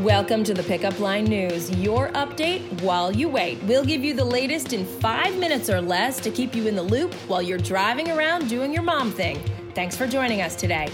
Welcome to the Pickup Line News, your update while you wait. We'll give you the latest in five minutes or less to keep you in the loop while you're driving around doing your mom thing. Thanks for joining us today.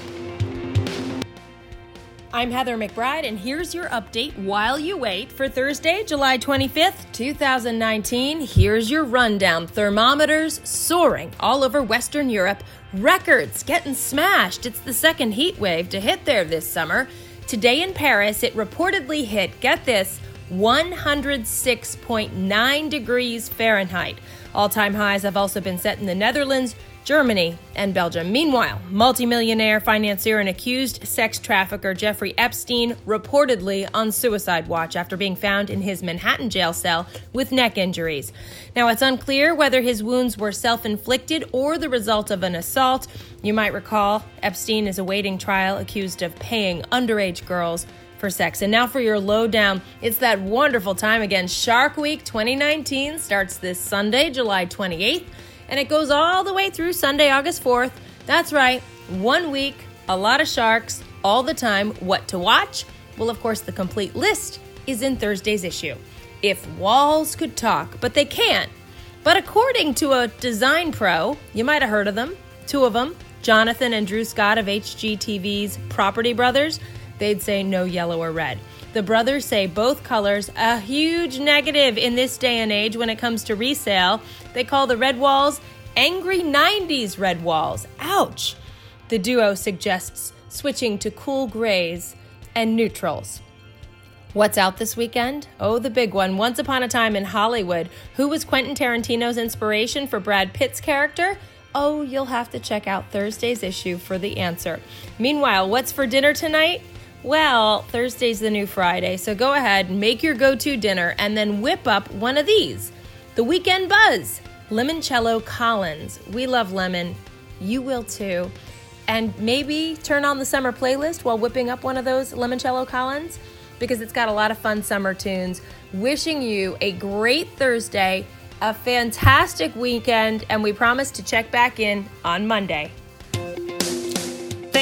I'm Heather McBride, and here's your update while you wait for Thursday, July 25th, 2019. Here's your rundown. Thermometers soaring all over Western Europe, records getting smashed. It's the second heat wave to hit there this summer. Today in Paris, it reportedly hit, get this, 106.9 degrees Fahrenheit. All time highs have also been set in the Netherlands, Germany, and Belgium. Meanwhile, multimillionaire financier and accused sex trafficker Jeffrey Epstein reportedly on suicide watch after being found in his Manhattan jail cell with neck injuries. Now, it's unclear whether his wounds were self inflicted or the result of an assault. You might recall Epstein is awaiting trial accused of paying underage girls for sex. And now for your lowdown. It's that wonderful time again. Shark Week 2019 starts this Sunday, July 28th and it goes all the way through Sunday, August 4th. That's right, one week, a lot of sharks, all the time. What to watch? Well, of course, the complete list is in Thursday's issue. If walls could talk, but they can't. But according to a design pro, you might have heard of them, two of them, Jonathan and Drew Scott of HGTV's Property Brothers, they'd say no yellow or red. The brothers say both colors a huge negative in this day and age when it comes to resale. They call the red walls angry 90s red walls. Ouch! The duo suggests switching to cool grays and neutrals. What's out this weekend? Oh, the big one. Once Upon a Time in Hollywood. Who was Quentin Tarantino's inspiration for Brad Pitt's character? Oh, you'll have to check out Thursday's issue for the answer. Meanwhile, what's for dinner tonight? Well, Thursday's the new Friday, so go ahead, make your go to dinner, and then whip up one of these the Weekend Buzz Limoncello Collins. We love lemon. You will too. And maybe turn on the summer playlist while whipping up one of those Limoncello Collins because it's got a lot of fun summer tunes. Wishing you a great Thursday, a fantastic weekend, and we promise to check back in on Monday.